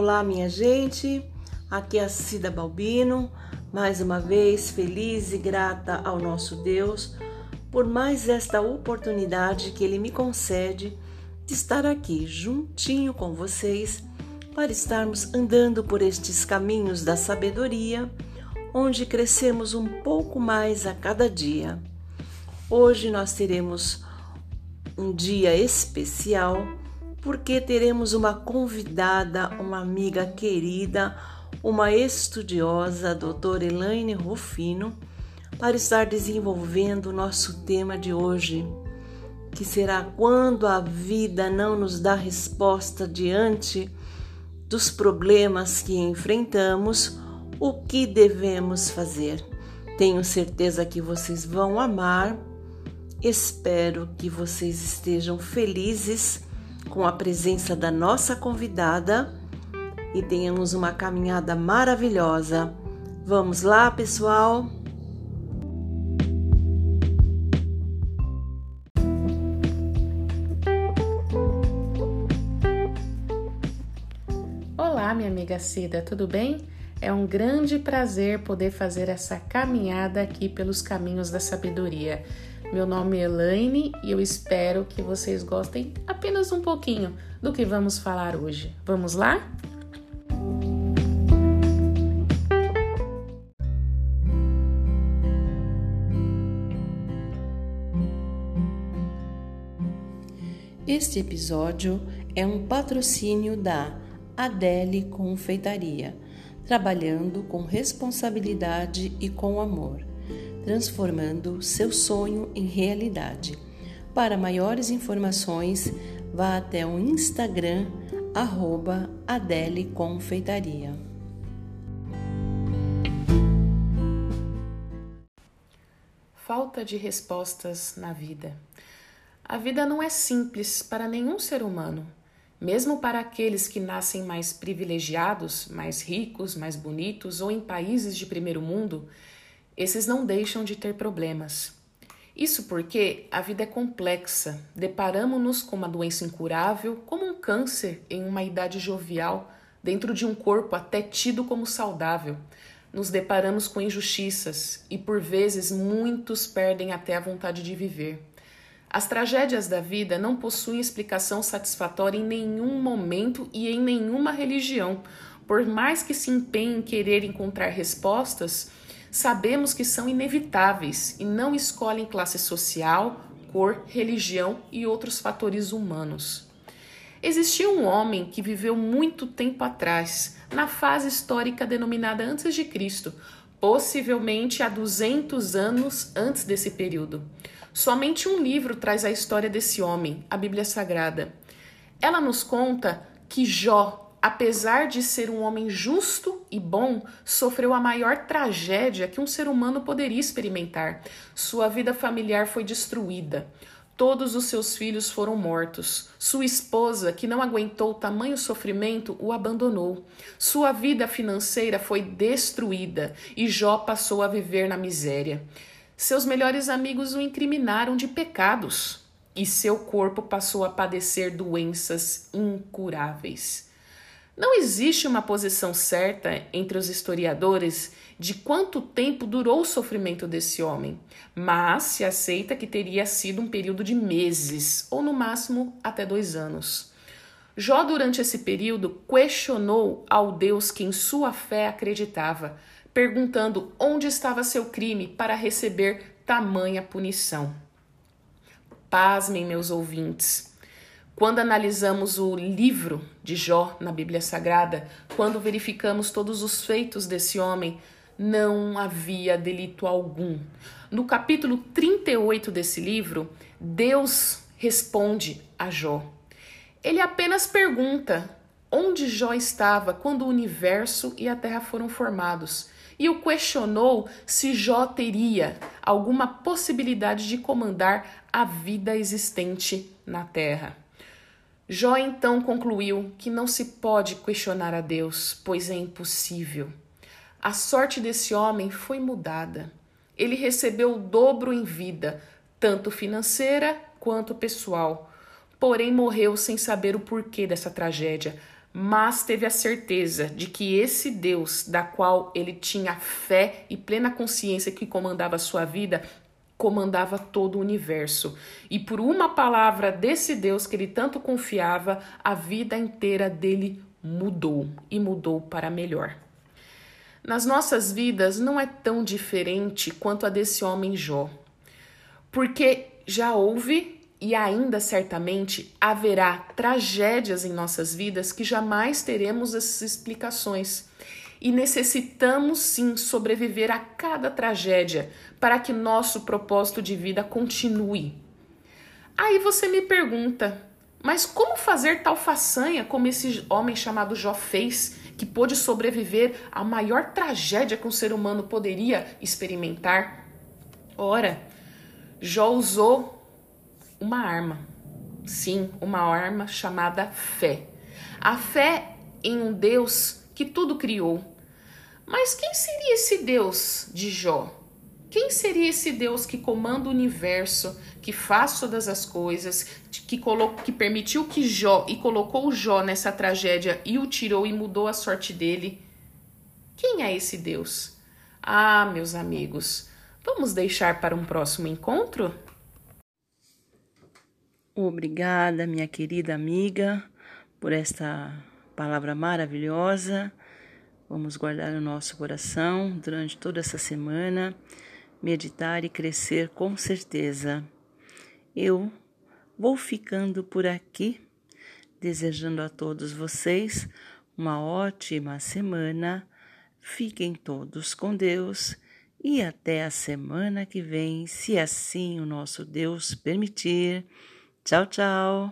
Olá, minha gente. Aqui é a Cida Balbino, mais uma vez feliz e grata ao nosso Deus por mais esta oportunidade que Ele me concede de estar aqui juntinho com vocês para estarmos andando por estes caminhos da sabedoria, onde crescemos um pouco mais a cada dia. Hoje nós teremos um dia especial porque teremos uma convidada, uma amiga querida, uma estudiosa, a doutora Elaine Rufino, para estar desenvolvendo o nosso tema de hoje, que será quando a vida não nos dá resposta diante dos problemas que enfrentamos, o que devemos fazer. Tenho certeza que vocês vão amar. Espero que vocês estejam felizes com a presença da nossa convidada e tenhamos uma caminhada maravilhosa. Vamos lá, pessoal? Olá, minha amiga Cida, tudo bem? É um grande prazer poder fazer essa caminhada aqui pelos caminhos da sabedoria. Meu nome é Elaine e eu espero que vocês gostem apenas um pouquinho do que vamos falar hoje. Vamos lá? Este episódio é um patrocínio da Adele Confeitaria, trabalhando com responsabilidade e com amor transformando seu sonho em realidade. Para maiores informações, vá até o Instagram arroba Adele Confeitaria. Falta de respostas na vida. A vida não é simples para nenhum ser humano. Mesmo para aqueles que nascem mais privilegiados, mais ricos, mais bonitos ou em países de primeiro mundo, esses não deixam de ter problemas. Isso porque a vida é complexa, deparamos-nos com uma doença incurável, como um câncer em uma idade jovial, dentro de um corpo até tido como saudável. Nos deparamos com injustiças e, por vezes, muitos perdem até a vontade de viver. As tragédias da vida não possuem explicação satisfatória em nenhum momento e em nenhuma religião. Por mais que se empenhem em querer encontrar respostas, sabemos que são inevitáveis e não escolhem classe social, cor, religião e outros fatores humanos. Existia um homem que viveu muito tempo atrás, na fase histórica denominada antes de Cristo, possivelmente há 200 anos antes desse período. Somente um livro traz a história desse homem, a Bíblia Sagrada. Ela nos conta que Jó, apesar de ser um homem justo e bom, sofreu a maior tragédia que um ser humano poderia experimentar. Sua vida familiar foi destruída. Todos os seus filhos foram mortos. Sua esposa, que não aguentou tamanho sofrimento, o abandonou. Sua vida financeira foi destruída e Jó passou a viver na miséria. Seus melhores amigos o incriminaram de pecados e seu corpo passou a padecer doenças incuráveis. Não existe uma posição certa entre os historiadores de quanto tempo durou o sofrimento desse homem, mas se aceita que teria sido um período de meses, ou no máximo até dois anos. Jó, durante esse período, questionou ao Deus que em sua fé acreditava, perguntando onde estava seu crime para receber tamanha punição. Pasmem, meus ouvintes. Quando analisamos o livro de Jó na Bíblia Sagrada, quando verificamos todos os feitos desse homem, não havia delito algum. No capítulo 38 desse livro, Deus responde a Jó. Ele apenas pergunta onde Jó estava quando o universo e a terra foram formados e o questionou se Jó teria alguma possibilidade de comandar a vida existente na terra. Jó então concluiu que não se pode questionar a Deus, pois é impossível. A sorte desse homem foi mudada. Ele recebeu o dobro em vida, tanto financeira quanto pessoal. Porém, morreu sem saber o porquê dessa tragédia. Mas teve a certeza de que esse Deus, da qual ele tinha fé e plena consciência que comandava a sua vida, comandava todo o universo. E por uma palavra desse Deus que ele tanto confiava, a vida inteira dele mudou e mudou para melhor. Nas nossas vidas não é tão diferente quanto a desse homem Jó, porque já houve e ainda certamente haverá tragédias em nossas vidas que jamais teremos essas explicações. E necessitamos sim sobreviver a cada tragédia para que nosso propósito de vida continue. Aí você me pergunta, mas como fazer tal façanha como esse homem chamado Jó fez, que pôde sobreviver à maior tragédia que um ser humano poderia experimentar? Ora, Jó usou uma arma. Sim, uma arma chamada fé. A fé em um Deus que tudo criou. Mas quem seria esse Deus de Jó? Quem seria esse Deus que comanda o universo, que faz todas as coisas, que, colocou, que permitiu que Jó e colocou Jó nessa tragédia e o tirou e mudou a sorte dele? Quem é esse Deus? Ah, meus amigos, vamos deixar para um próximo encontro? Obrigada, minha querida amiga, por esta palavra maravilhosa. Vamos guardar no nosso coração durante toda essa semana, meditar e crescer com certeza. Eu vou ficando por aqui, desejando a todos vocês uma ótima semana. Fiquem todos com Deus e até a semana que vem, se assim o nosso Deus permitir. 早早